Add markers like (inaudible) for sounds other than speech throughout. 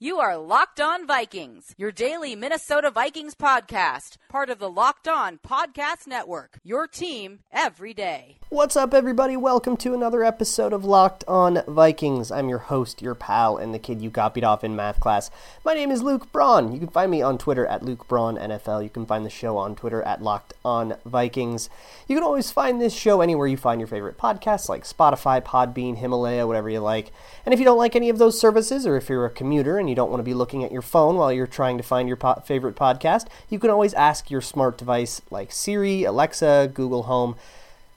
You are Locked On Vikings, your daily Minnesota Vikings podcast, part of the Locked On Podcast Network, your team every day. What's up, everybody? Welcome to another episode of Locked On Vikings. I'm your host, your pal, and the kid you copied off in math class. My name is Luke Braun. You can find me on Twitter at Luke Braun NFL. You can find the show on Twitter at Locked On Vikings. You can always find this show anywhere you find your favorite podcasts, like Spotify, Podbean, Himalaya, whatever you like. And if you don't like any of those services, or if you're a commuter and you don't want to be looking at your phone while you're trying to find your po- favorite podcast, you can always ask your smart device like Siri, Alexa, Google Home,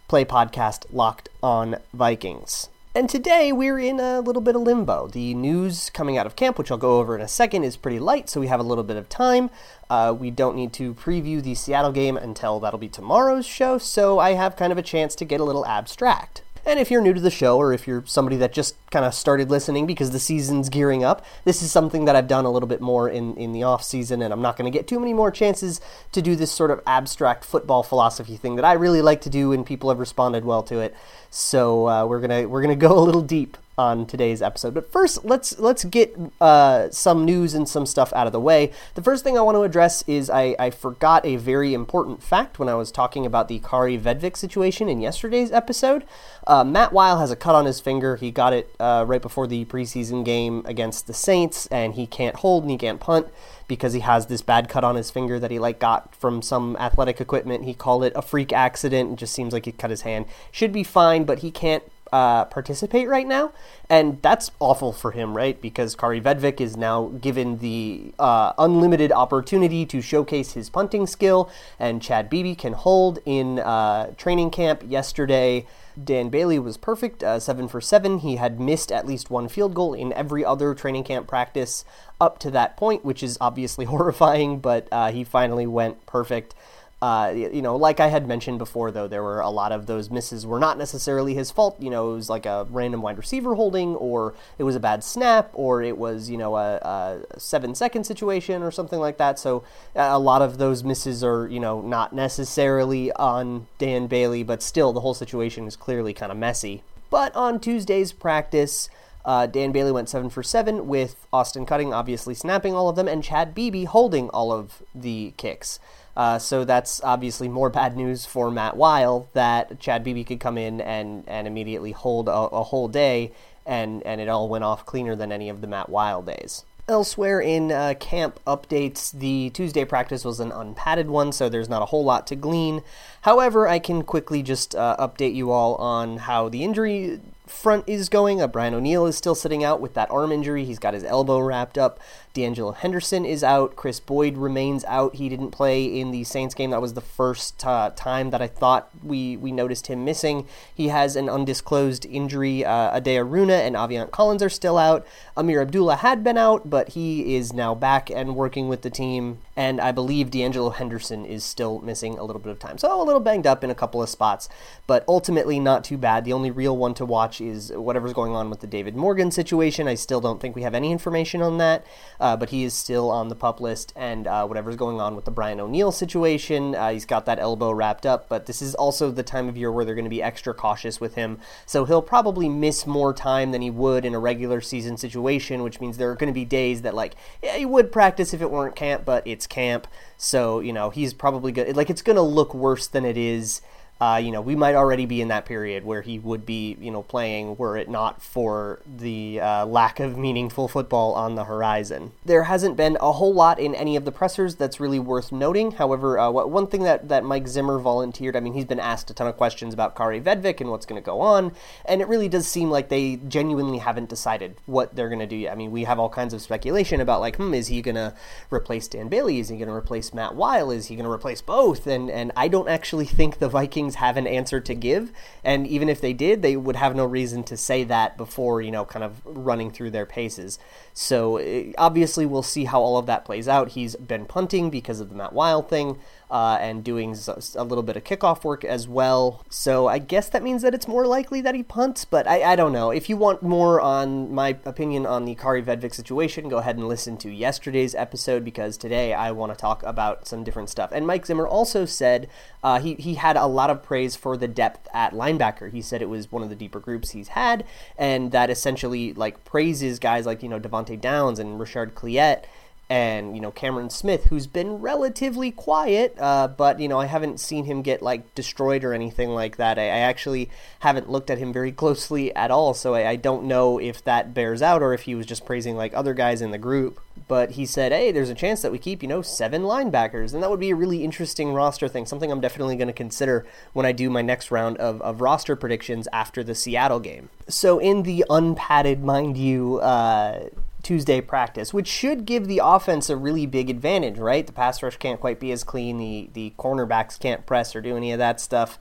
play podcast Locked on Vikings. And today we're in a little bit of limbo. The news coming out of camp, which I'll go over in a second, is pretty light, so we have a little bit of time. Uh, we don't need to preview the Seattle game until that'll be tomorrow's show, so I have kind of a chance to get a little abstract. And if you're new to the show, or if you're somebody that just kind of started listening because the season's gearing up, this is something that I've done a little bit more in, in the off season, and I'm not going to get too many more chances to do this sort of abstract football philosophy thing that I really like to do, and people have responded well to it. So uh, we're gonna we're gonna (laughs) go a little deep on today's episode. But first, let's let's get uh, some news and some stuff out of the way. The first thing I want to address is I, I forgot a very important fact when I was talking about the Kaare Vedvik situation in yesterday's episode. Uh, Matt Wile has a cut on his finger. He got it uh, right before the preseason game against the Saints, and he can't hold and he can't punt because he has this bad cut on his finger that he like got from some athletic equipment. He called it a freak accident. It just seems like he cut his hand. Should be fine, but he can't uh, participate right now, and that's awful for him, right? Because Kaare Vedvik is now given the uh, unlimited opportunity to showcase his punting skill, and Chad Beebe can hold in uh, training camp yesterday. Dan Bailey was perfect, uh, seven for seven. He had missed at least one field goal in every other training camp practice up to that point, which is obviously (laughs) horrifying, but uh, he finally went perfect. Uh, you know, like I had mentioned before, though, there were a lot of those misses were not necessarily his fault. You know, it was like a random wide receiver holding, or it was a bad snap, or it was, you know, a, a seven second situation or something like that. So a lot of those misses are, you know, not necessarily on Dan Bailey, but still the whole situation is clearly kind of messy. But on Tuesday's practice, uh, Dan Bailey went seven for seven with Austin Cutting obviously snapping all of them and Chad Beebe holding all of the kicks. Uh, so that's obviously more (laughs) bad news for Matt Wile that Chad Beebe could come in and, and immediately hold a, a whole day, and, and it all went off cleaner than any of the Matt Wile days. Elsewhere in uh, camp updates, the Tuesday practice was an unpadded one, so there's not a whole lot to glean. However, I can quickly just uh, update you all on how the injury front is going. Uh, Brian O'Neill is still sitting out with that arm injury. He's got his elbow wrapped up. D'Angelo Henderson is out. Chris Boyd remains out. He didn't play in the Saints game. That was the first uh, time that I thought we, we noticed him missing. He has an undisclosed injury. Uh, Ade Aruna and Aviante Collins are still out. Ameer Abdullah had been out, but he is now back and working with the team. And I believe D'Angelo Henderson is still missing a little bit of time. So a little banged up in a couple of spots, but ultimately not too bad. The only real one to watch is whatever's going on with the David Morgan situation. I still don't think we have any information on that uh, but he is still on the pup list. And uh, whatever's going on with the Brian O'Neill situation, uh, he's got that elbow wrapped up. But this is also the time of year where they're going to be extra cautious with him. So he'll probably miss more time than he would in a regular season situation, which means there are going to be days that, like, yeah, he would practice if it weren't camp, but it's camp. So, you know, he's probably good. Like, it's going to look worse than it is uh, you know, we might already be in that period where he would be, you know, playing were it not for the uh, lack of meaningful football on the horizon. There hasn't been a whole lot in any of the pressers that's really worth noting. However, uh, one thing that, that Mike Zimmer volunteered, I mean, he's been asked a ton of questions about Kaare Vedvik and what's going to go on, and it really does seem like they genuinely haven't decided what they're going to do yet. I mean, we have all kinds of speculation about, like, hmm, is he going to replace Dan Bailey? Is he going to replace Matt Wile? Is he going to replace both? And, and I don't actually think the Vikings have an answer to give. And even if they did, they would have no reason to say that before, you know, kind of running through their paces. So eh, obviously, we'll see how all of that plays out. He's been punting because of the Matt Wile thing. Uh, and doing a little bit of kickoff work as well. So I guess that means that it's more likely that he punts, but I, I don't know. If you want more on my opinion on the Kaare Vedvik situation, go ahead and listen to yesterday's episode because today I want to talk about some different stuff. And Mike Zimmer also said uh, he, he had a lot of praise for the depth at linebacker. He said it was one of the deeper groups he's had, and that essentially like praises guys like, you know, Devante Downs and Reshard Cliett and you know Cameron Smith, who's been relatively quiet, uh, but you know I haven't seen him get like destroyed or anything like that. I, I actually haven't looked at him very closely at all, so I, I, don't know if that bears out or if he was just praising like other guys in the group. But he said, "Hey, there's a chance that we keep you know seven linebackers, and that would be a really interesting roster thing. Something I'm definitely going to consider when I do my next round of, of roster predictions after the Seattle game." So in the unpadded, mind you. Uh, Tuesday practice, which should give the offense a really big advantage, right? The pass rush can't quite be as clean. The the cornerbacks can't press or do any of that stuff.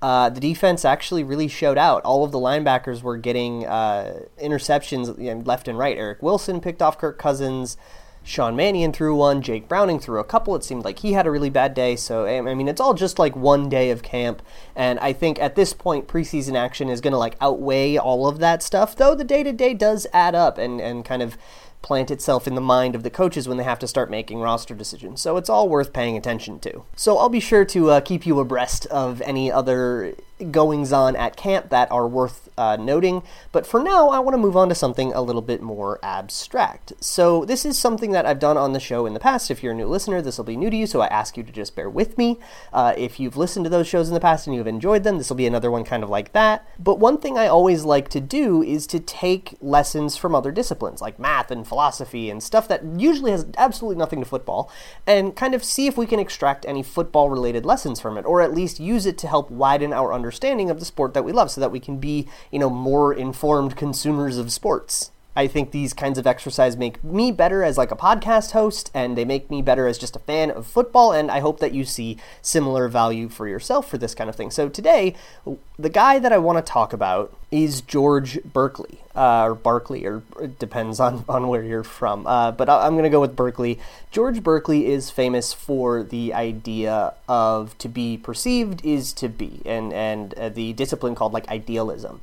Uh, the defense actually really showed out. All of the linebackers were getting uh, interceptions left and right. Eric Wilson picked off Kirk Cousins. Sean Mannion threw one. Jake Browning threw a couple. It seemed like he had a really bad day. So, I mean, it's all just like one day of camp. And I think at this point, preseason action is going to like outweigh all of that stuff, though the day to day does add up and, and kind of plant itself in the mind of the coaches when they have to start making roster decisions. So it's all worth paying attention to. So I'll be sure to uh, keep you abreast of any other goings on at camp that are worth uh, noting. But for now, I want to move on to something a little bit more abstract. So, this is something that I've done on the show in the past. If you're a new listener, this will be new to you, so I ask you to just bear with me. Uh, if you've listened to those shows in the past and you've enjoyed them, this will be another one kind of like that. But one thing I always like to do is to take lessons from other disciplines, like math and philosophy and stuff that usually has absolutely nothing to football, and kind of see if we can extract any football related lessons from it, or at least use it to help widen our understanding understanding of the sport that we love so that we can be, you know, more informed consumers of sports. I think these kinds of exercise make me better as like a podcast host and they make me better as just a fan of football and I hope that you see similar value for yourself for this kind of thing. So today, the guy that I want to talk about is George Berkeley, uh, or Barkley, or it depends on, on where you're from. Uh, but I'm going to go with Berkeley. George Berkeley is famous for the idea of to be perceived is to be, and and uh, the discipline called like idealism.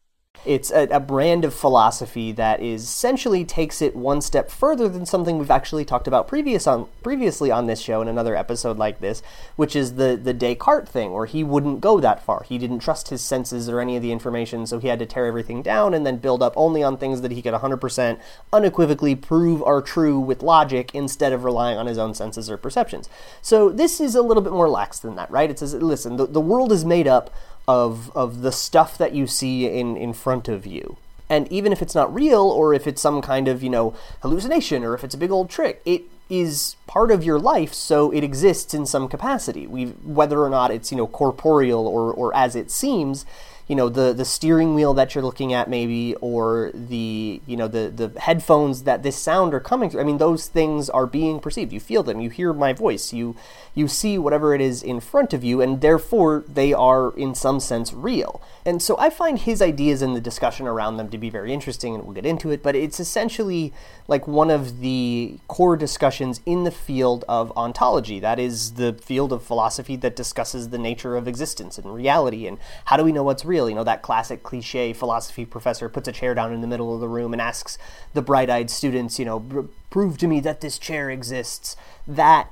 It's a, a, brand of philosophy that is essentially takes it one step further than something we've actually talked about previous on previously on this show in another episode like this, which is the the Descartes thing, where he wouldn't go that far. He didn't trust his senses or any of the information, so he had to tear everything down and then build up only on things that he could 100% unequivocally prove are true with logic instead of relying on his own senses or perceptions. So this is a little bit more lax than that, right? It says, listen, the, the world is made up of of the stuff that you see in in front of you. And even if it's not real or if it's some kind of, you know, hallucination or if it's a big old trick, it is part of your life, so it exists in some capacity. We whether or not it's, you know, corporeal or or as it seems, you know the the steering wheel that you're looking at maybe or the you know the the headphones that this sound are coming through. I mean those things are being perceived. You feel them. You hear my voice. You you see whatever it is in front of you and therefore they are in some sense real. And so i find his ideas and the discussion around them to be very interesting and we'll get into it but it's essentially like one of the core discussions in the field of ontology. That is the field of philosophy that discusses the nature of existence and reality and how do we know what's real real. You know, that classic cliche philosophy professor puts a chair down in the middle of the room and asks the bright eyed students, you know, prove to me that this chair exists. That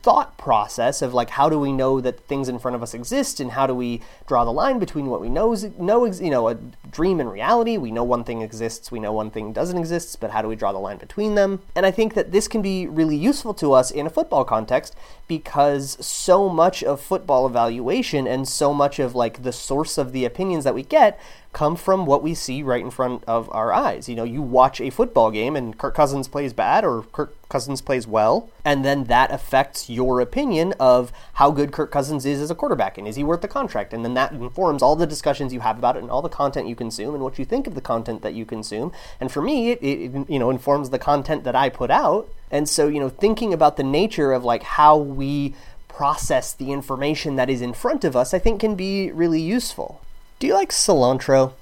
thought process of like how do we know that things in front of us exist and how do we draw the line between what we know know you know a dream and reality. We know one thing exists we know one thing doesn't exist but how do we draw the line between them? And i think that this can be really useful to us in a football context because so much of football evaluation and so much of like the source of the opinions that we get come from what we see right in front of our eyes. You know, you watch a football game and Kirk Cousins plays bad or Kirk Cousins plays well, and then that affects your opinion of how good Kirk Cousins is as a quarterback and is he worth the contract? And then that informs all the discussions you have about it and all the content you consume and what you think of the content that you consume. And for me, it, it you know informs the content that I put out. And so, you know, thinking about the nature of like how we process the information that is in front of us, I think can be really useful. Do you like cilantro?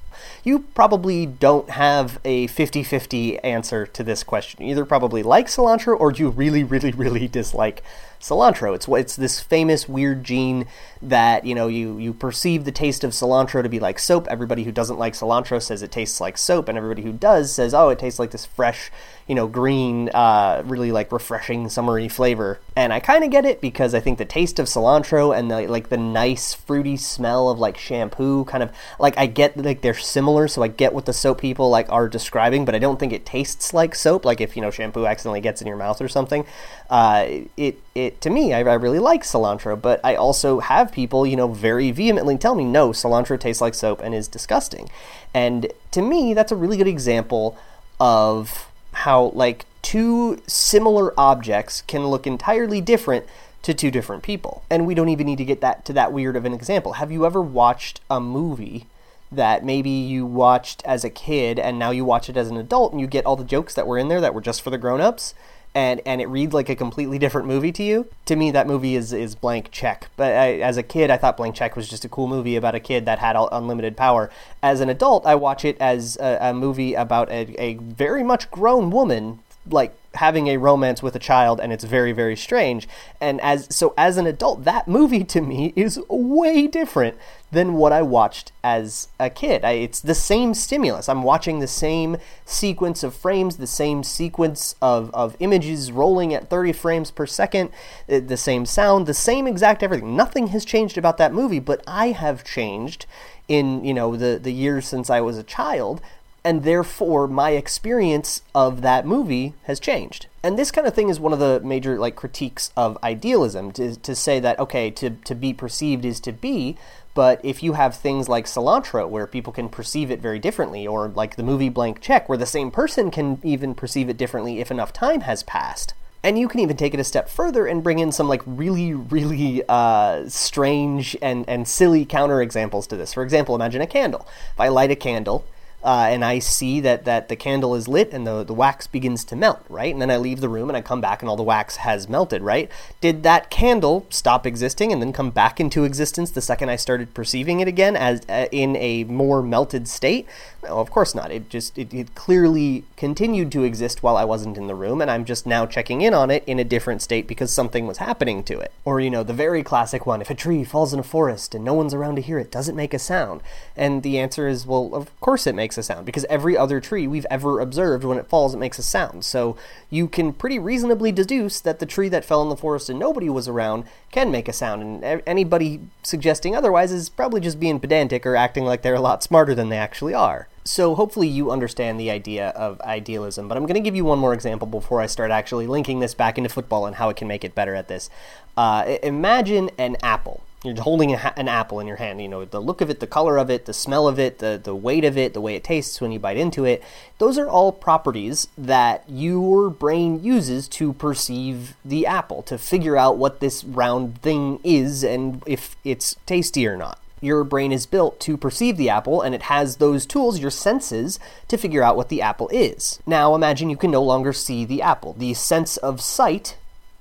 You probably don't have a 50 50 answer to this question. You either probably like cilantro or do you really, really, really dislike cilantro. It's it's this famous weird gene that you know you you perceive the taste of cilantro to be like soap. Everybody who doesn't like cilantro says it tastes like soap, and everybody who does says, oh, it tastes like this fresh, you know, green, uh, really like refreshing summery flavor. And I kind of get it because I think the taste of cilantro and the like the nice fruity smell of like shampoo kind of like I get like they're similar, so I get what the soap people like are describing, but I don't think it tastes like soap. Like if you know shampoo accidentally gets in your mouth or something, uh, it it to me I, I really like cilantro, but I also have people you know very vehemently tell me no, cilantro tastes like soap and is disgusting, and to me that's a really good example of how like two similar objects can look entirely different to two different people. And we don't even need to get that to that weird of an example. Have you ever watched a movie that maybe you watched as a kid and now you watch it as an adult and you get all the jokes that were in there that were just for the grown-ups? And and it reads like a completely different movie to you, to me that movie is is Blank Check. But I, as a kid, I thought Blank Check was just a cool movie about a kid that had unlimited power. As an adult, I watch it as a, a movie about a, a very much grown woman like having a romance with a child and it's very very strange and as so as an adult that movie to me is way different than what I watched as a kid. I, it's the same stimulus. I'm watching the same sequence of frames, the same sequence of, of images rolling at 30 frames per second, uh, the same sound, the same exact everything. Nothing has changed about that movie, but I have changed in, you know, the, the years since I was a child and therefore my experience of that movie has changed. And this kind of thing is one of the major like critiques of idealism to, to say that okay, to, to be perceived is to be, but if you have things like cilantro where people can perceive it very differently, or like the movie Blank Check where the same person can even perceive it differently if enough time has passed. And you can even take it a step further and bring in some like really, really uh, strange and, and silly counterexamples to this. For example, imagine a candle. If I light a candle uh, and I see that, that the candle is lit and the, the wax begins to melt, right? And then I leave the room and I come back and all the wax has melted, right? Did that candle stop existing and then come back into existence the second I started perceiving it again as uh, in a more melted state? No, of course not. It just it, it clearly continued to exist while I wasn't in the room, and I'm just now checking in on it in a different state because something was happening to it. Or you know, the very classic one: if a tree falls in a forest and no one's around to hear it, does it make a sound? And the answer is, well, of course it makes a sound because every other tree we've ever observed, when it falls, it makes a sound. So you can pretty reasonably deduce that the tree that fell in the forest and nobody was around can make a sound, and anybody suggesting otherwise is probably just being pedantic or acting like they're a lot smarter than they actually are. So hopefully you understand the idea of idealism, but I'm going to give you one more example before I start actually linking this back into football and how it can make it better at this. Uh, imagine an apple. You're holding an apple in your hand. You know the look of it, the color of it, the smell of it, the the weight of it, the way it tastes when you bite into it. Those are all properties that your brain uses to perceive the apple, to figure out what this round thing is and if it's tasty or not your brain is built to perceive the apple and it has those tools, your senses, to figure out what the apple is. Now imagine you can no longer see the apple. The sense of sight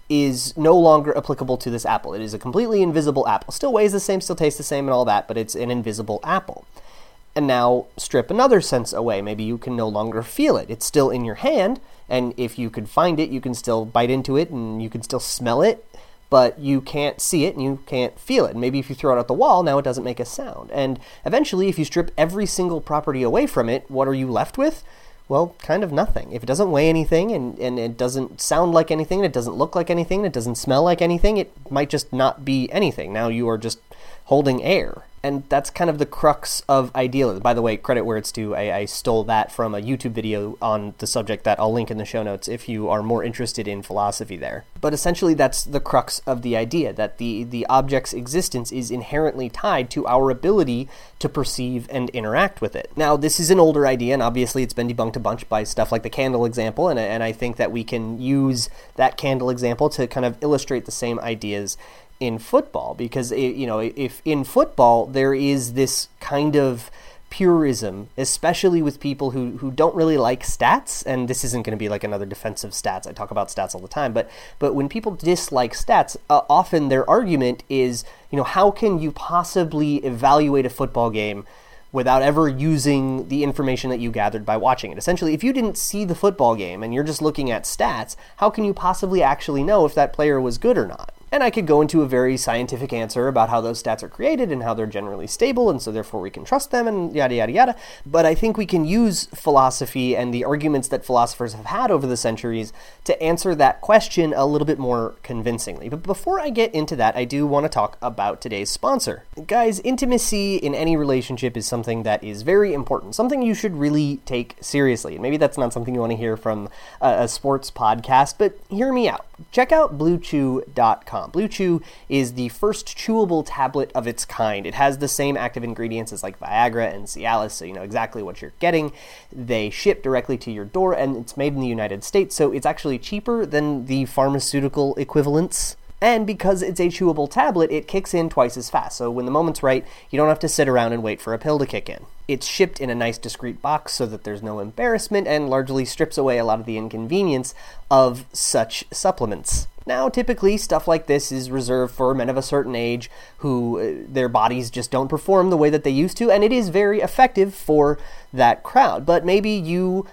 is no longer applicable to this apple. It is a completely invisible apple. Still weighs the same, still tastes the same, and all that, but it's an invisible apple. And now strip another sense away. Maybe you can no longer feel it. It's still in your hand, and if you could find it, you can still bite into it and you can still smell it, but you can't see it and you can't feel it. And maybe if you throw it at the wall, now it doesn't make a sound. And eventually, if you strip every single property away from it, what are you left with? Well, kind of nothing. If it doesn't weigh anything and, and it doesn't sound like anything, and it doesn't look like anything, and it doesn't smell like anything, it might just not be anything. Now you are just holding air and that's kind of the crux of idealism. By the way, credit where it's due. I, I, stole that from a YouTube video on the subject that I'll link in the show notes if you are more interested in philosophy there. But essentially, that's the crux of the idea that the, the object's existence is inherently tied to our ability to perceive and interact with it. Now, this is an older idea, and obviously it's been debunked a bunch by stuff like the candle example, and, and I think that we can use that candle example to kind of illustrate the same ideas in football because it, you know if in football there is this kind of purism, especially with people who, who don't really like stats. And this isn't going to be like another defensive stats. I talk about stats all the time, but but when people dislike stats, uh, often their argument is, you know, how can you possibly evaluate a football game? without ever using the information that you gathered by watching it. Essentially, if you didn't see the football game and you're just looking at stats, how can you possibly actually know if that player was good or not? And I could go into a very scientific answer about how those stats are created and how they're generally stable, and so therefore we can trust them and yada yada yada. But I think we can use philosophy and the arguments that philosophers have had over the centuries to answer that question a little bit more convincingly. But before I get into that, I do want to talk about today's sponsor. Guys, intimacy in any relationship is something that is very important, something you should really take seriously. And maybe that's not something you want to hear from a, a sports podcast, but hear me out. Check out bluechew.com. Blue Chew is the first chewable tablet of its kind. It has the same active ingredients as like Viagra and Cialis, so you know exactly what you're getting. They ship directly to your door, and it's made in the United States, so it's actually cheaper than the pharmaceutical equivalents. And because it's a chewable tablet, it kicks in twice as fast. So when the moment's right, you don't have to sit around and wait for a pill to kick in. It's shipped in a nice discreet box so that there's no embarrassment and largely strips away a lot of the inconvenience of such supplements. Now, typically, stuff like this is reserved for men of a certain age who uh, their bodies just don't perform the way that they used to, and it is very effective for that crowd. But maybe you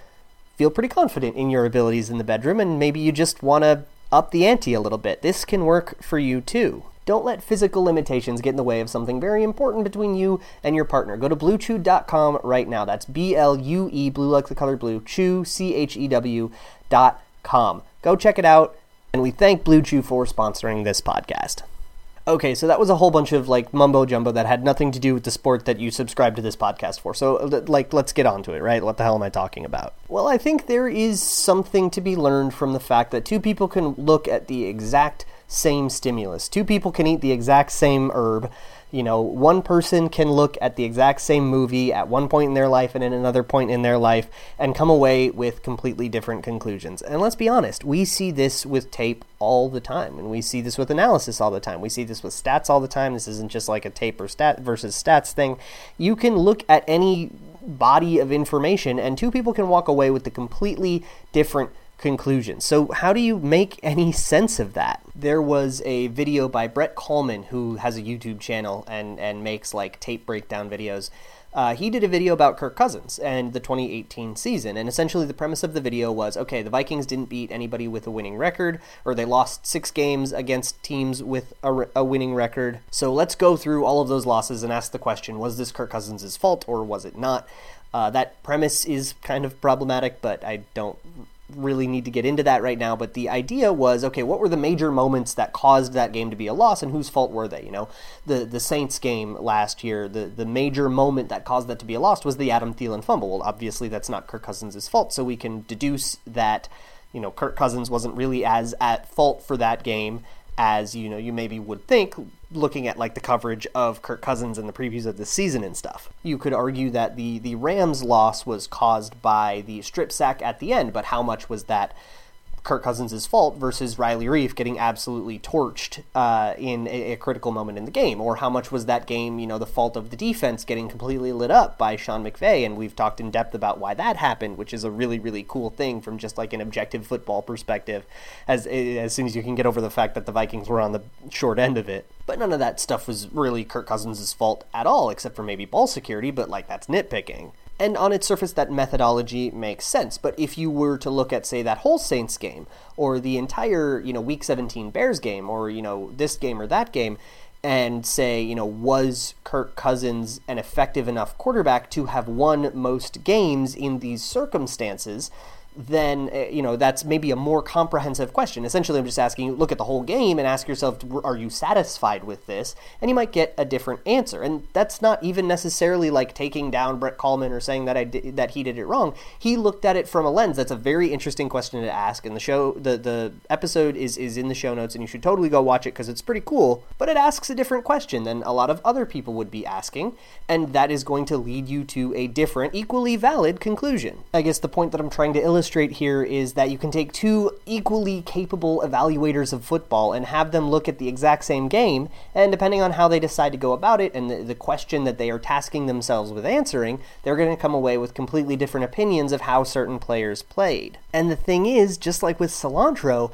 feel pretty confident in your abilities in the bedroom, and maybe you just want to up the ante a little bit. This can work for you too. Don't let physical limitations get in the way of something very important between you and your partner. Go to bluechew.com right now. That's B L U E, blue like the color blue, chew, C H E W dot com. Go check it out and we thank Blue Chew for sponsoring this podcast. Okay, so that was a whole bunch of like mumbo jumbo that had nothing to do with the sport that you subscribe to this podcast for. So, like, let's get on to it, right? What the hell am I talking about? Well, I think there is something to be learned from the fact that two people can look at the exact same stimulus. Two people can eat the exact same herb you know, one person can look at the exact same movie at one point in their life and at another point in their life and come away with completely different conclusions. And let's be honest, we see this with tape all the time, and we see this with analysis all the time. We see this with stats all the time. This isn't just like a tape or stat versus stats thing. You can look at any body of information, and two people can walk away with the completely different conclusion. So, how do you make (laughs) any sense of that? There was a video by Brett Kollmann, who has a YouTube channel and, and makes like tape breakdown videos. Uh, he did a video about Kirk Cousins and the 2018 season. And essentially, the premise of the video was okay, the Vikings didn't beat anybody with a winning record, or they lost six games against teams with a, a winning record. So let's go through all of those losses and ask the question was this Kirk Cousins' fault or was it not? Uh, that premise is kind of problematic, but I don't really need to get into that right now, but the idea was okay, what were the major moments that caused that game to be a loss and whose fault were they? You know, the the Saints game last year, the, the major moment that caused that to be a loss was the Adam Thielen fumble. Well, obviously that's not Kirk Cousins' fault, so we can deduce that, you know, Kirk Cousins wasn't really as at fault for that game as, you know, you maybe would think looking at like the coverage of Kirk Cousins and the previews of the season and stuff. You could argue that the the Rams loss was caused by the strip sack at the end, but how much was that Kirk Cousins' fault versus Riley Reiff getting absolutely torched uh, in a, a, critical moment in the game? Or how much was that game, you know, the fault of the defense getting completely lit up by Sean McVay? And we've talked in depth about why that happened, which is a really, really cool thing from just like an objective football perspective, as, as soon as you can get over the fact that the Vikings were on the short end of it. But none of that stuff was really Kirk Cousins' fault at all, except for maybe ball security, but like that's nitpicking. And on its surface, that methodology makes sense. But if you were to look at, say, that whole Saints game, or the entire, you know, Week 17 Bears game, or, you know, this game or that game, and say, you know, was Kirk Cousins an effective enough quarterback to have won most games in these circumstances? Then uh, you know that's maybe a more comprehensive question. Essentially, I'm just asking you look at the whole game and ask yourself, are you satisfied with this? And you might get a different answer. And that's not even necessarily like taking down Brett Kollmann or saying that I did, that he did it wrong. He looked at it from a lens. That's a very interesting question to ask. And the show, the the episode is is in the show notes, and you should totally go watch it because it's pretty cool. But it asks a different question than a lot of other people would be asking, and that is going to lead you to a different, equally valid conclusion. I guess the point that I'm trying to illustrate illustrate here is that you can take two equally capable evaluators of football and have them look at the exact same game, and depending on how they decide to go about it and the, the question that they are tasking themselves with answering, they're going to come away with completely different opinions of how certain players played. And the thing is, just like with cilantro,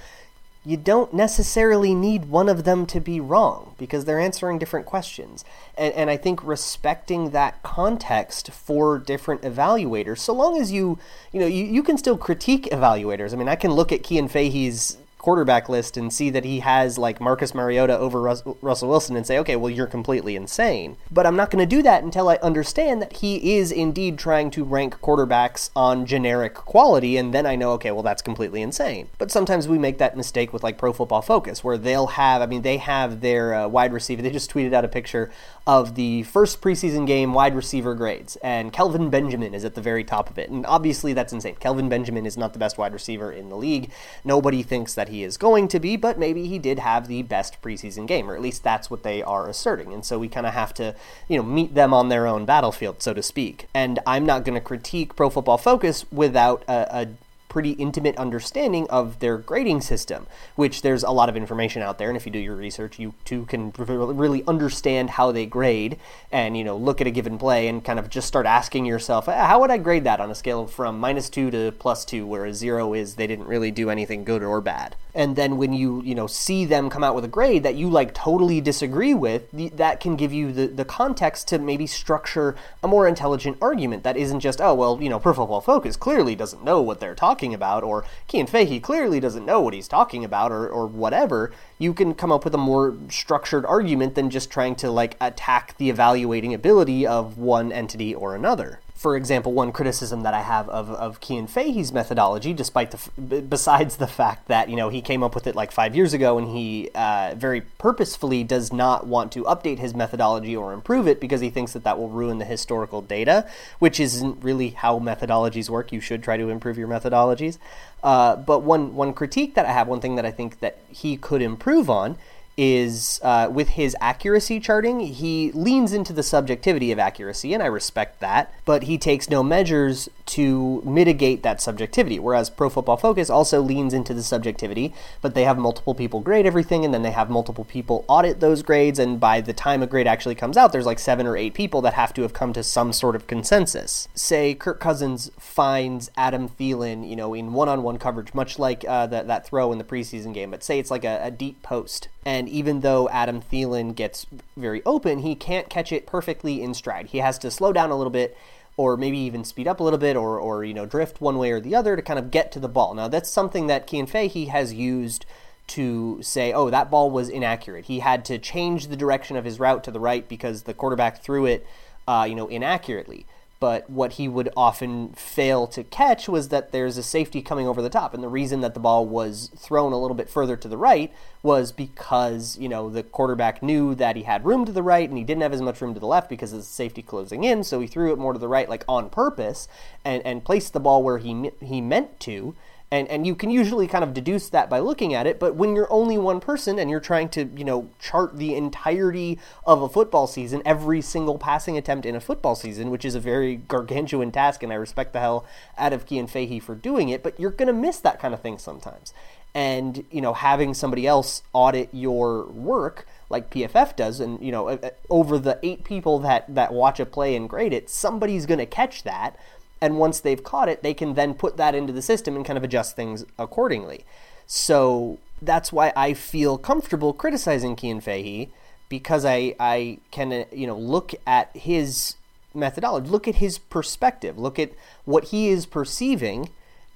you don't necessarily need one of them to be wrong because they're answering different questions. And, and I think respecting that context for different evaluators, so long as you, you know, you, you can still critique evaluators. I mean, I can look at Cian Fahey's quarterback list and see that he has like Marcus Mariota over Russell Wilson and say, okay, well, you're completely insane. But I'm not going to do that until I understand that he is indeed trying to rank quarterbacks on generic quality, and then I know, okay, well, that's completely insane. But sometimes we make that mistake with like Pro Football Focus, where they'll have, I mean, they have their uh, wide receiver, they just tweeted out a picture of the first preseason game wide receiver grades, and Kelvin Benjamin is at the very top of it. And obviously, that's insane. Kelvin Benjamin is not the best wide receiver in the league. Nobody thinks that he is going to be, but maybe he did have the best preseason game, or at least that's what they are asserting. And so we kind of have to, you know, meet them on their own battlefield, so to speak. And I'm not going to critique Pro Football Focus without a, a pretty intimate understanding of their grading system, which there's a lot of information out there. And if you do your research, you too can really understand how they grade and, you know, look at a given play and kind of just start asking yourself, uh, how would I grade that on a scale from minus two to plus two, where a zero is they didn't really do anything good or bad. And then when you, you know, see them come out with a grade that you like totally disagree with, that can give you the, the context to maybe structure a more intelligent argument that isn't just, oh, well, you know, Pro Football Focus clearly doesn't know what they're talking about, or Cian Fahey clearly doesn't know what he's talking about, or, or whatever, you can come up with a more structured argument than just trying to like attack the evaluating ability of one entity or another for example, one criticism that I have of, of Cian Fahey's methodology, despite the besides the fact that you know he came up with it like five years ago and he uh, very purposefully does not want to update his methodology or improve it because he thinks that that will ruin the historical data, which isn't really how methodologies work. You should try to improve your methodologies. Uh, but one one critique that I have, one thing that I think that he could improve on is uh, with his accuracy charting, he leans into the subjectivity of accuracy, and I respect that, but he takes no measures to mitigate that subjectivity. Whereas Pro Football Focus also leans into the subjectivity, but they have multiple people grade everything, and then they have multiple people audit those grades, and by the time a grade actually comes out, there's like seven or eight people that have to have come to some sort of consensus. Say Kirk Cousins finds Adam Thielen, you know, in one on one coverage, much like uh, that, that throw in the preseason game, but say it's like a, a deep post and even though Adam Thielen gets very open, he can't catch it perfectly in stride. He has to slow down a little bit or maybe even speed up a little bit or, or you know drift one way or the other to kind of get to the ball. Now that's something that Cian Fahey has used to say, oh, that ball was inaccurate. He had to change the direction of his route to the right because the quarterback threw it, uh, you know, inaccurately but what he would often fail to catch was that there's a safety coming over the top. And the reason that the ball was thrown a little bit further to the right was because you know the quarterback knew that he had room to the right and he didn't have as much room to the left because of the safety closing in. So he threw it more to the right like on purpose and and placed the ball where he he meant to and and you can usually kind of deduce that by looking at it but when you're only one person and you're trying to you know chart the entirety of a football season every single passing attempt in a football season which is a very gargantuan task and I respect the hell out of Cian Fahey for doing it but you're going to miss that kind of thing sometimes. And you know having somebody else audit your work like PFF does and you know uh, uh, over the 8 people that that watch a play and grade it somebody's going to catch that and once they've caught it, they can then put that into the system and kind of adjust things accordingly. So that's why I feel comfortable criticizing Cian Fahey because I I can uh, you know look at his methodology. Look at his perspective. Look at what he is perceiving,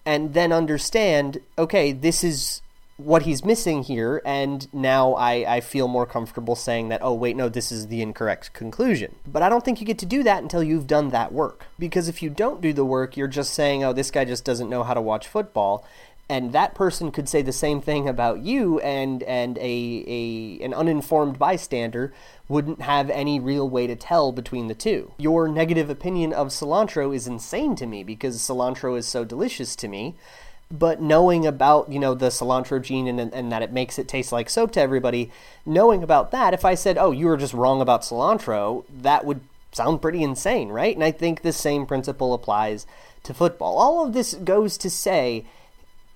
and then understand. Okay, this is what he's missing here, and now I, I feel more comfortable saying that, oh, wait, no, this is the incorrect conclusion. But I don't think you get to do that until you've done that work. Because if you don't do the work, you're just saying, oh, this guy just doesn't know how to watch football. And that person could say the same thing about you, and, and a, a an uninformed bystander wouldn't have any real way to tell between the two. Your negative opinion of cilantro is insane to me because cilantro is so delicious to me but knowing about you know the cilantro gene and, and that it makes it taste like soap to everybody knowing about that if i said oh you were just wrong about cilantro that would sound pretty insane right? And i think the same principle applies to football. All of this goes to say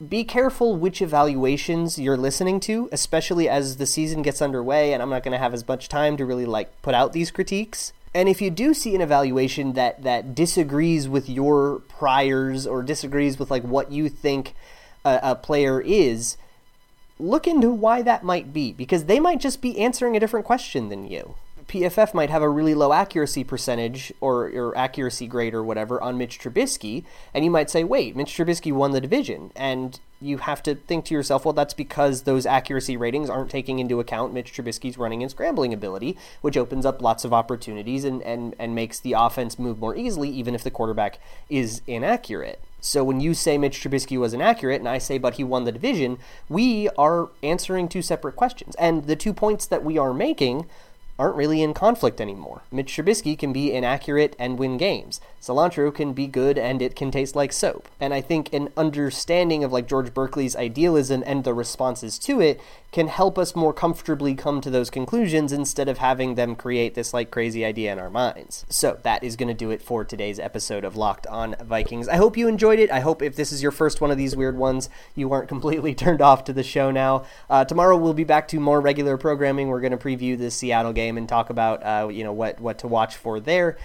be careful which evaluations you're listening to especially as the season gets underway and i'm not going to have as much time to really like put out these critiques and if you do see an evaluation that that disagrees with your priors or disagrees with like what you think a, a player is, look into why that might be because they might just be answering a different question than you. PFF might have a really low accuracy percentage or, or accuracy grade or whatever on Mitch Trubisky, and you might say, wait, Mitch Trubisky won the division. And you have to think to yourself, well, that's because those accuracy ratings aren't taking into account Mitch Trubisky's running and scrambling ability, which opens up lots of opportunities and, and, and makes the offense move more easily, even if the quarterback is inaccurate. So when you say Mitch Trubisky was inaccurate and I say but he won the division, we are answering two separate questions. And the two points that we are making aren't really in conflict anymore. Mitch Trubisky can be inaccurate and win games. Cilantro can be good and it can taste like soap. And I think an understanding of like George Berkeley's idealism and the responses to it can help us more comfortably come to those conclusions instead of having them create this like crazy idea in our minds. So that is going to do it for today's episode of Locked on Vikings. I hope you enjoyed it. I hope if this is your first one of these weird ones, you aren't completely (laughs) turned off to the show now. Uh, tomorrow we'll be back to more regular programming. We're going to preview the Seattle game and talk about uh, you know what what to watch for there.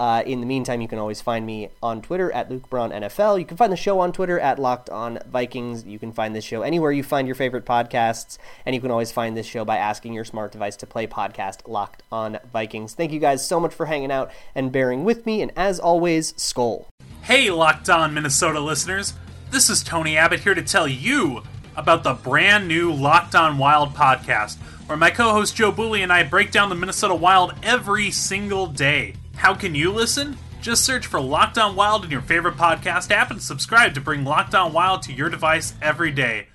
Uh, in the meantime, you can always find me on Twitter at Luke Braun NFL. You can find the show on Twitter at Locked On Vikings. You can find this show anywhere you find your favorite podcasts, and you can always find this show by asking your smart device to play podcast Locked On Vikings. Thank you guys so much for hanging out and bearing with me, and as always, Skol. Hey, Locked On Minnesota listeners. This is Tony Abbott here to tell you about the brand new Locked On Wild podcast, where my co host Joe Booley and I break down the Minnesota Wild every single day. How can you listen? Just search for Locked On Wild in your favorite podcast app and subscribe to bring Locked On Wild to your device every day.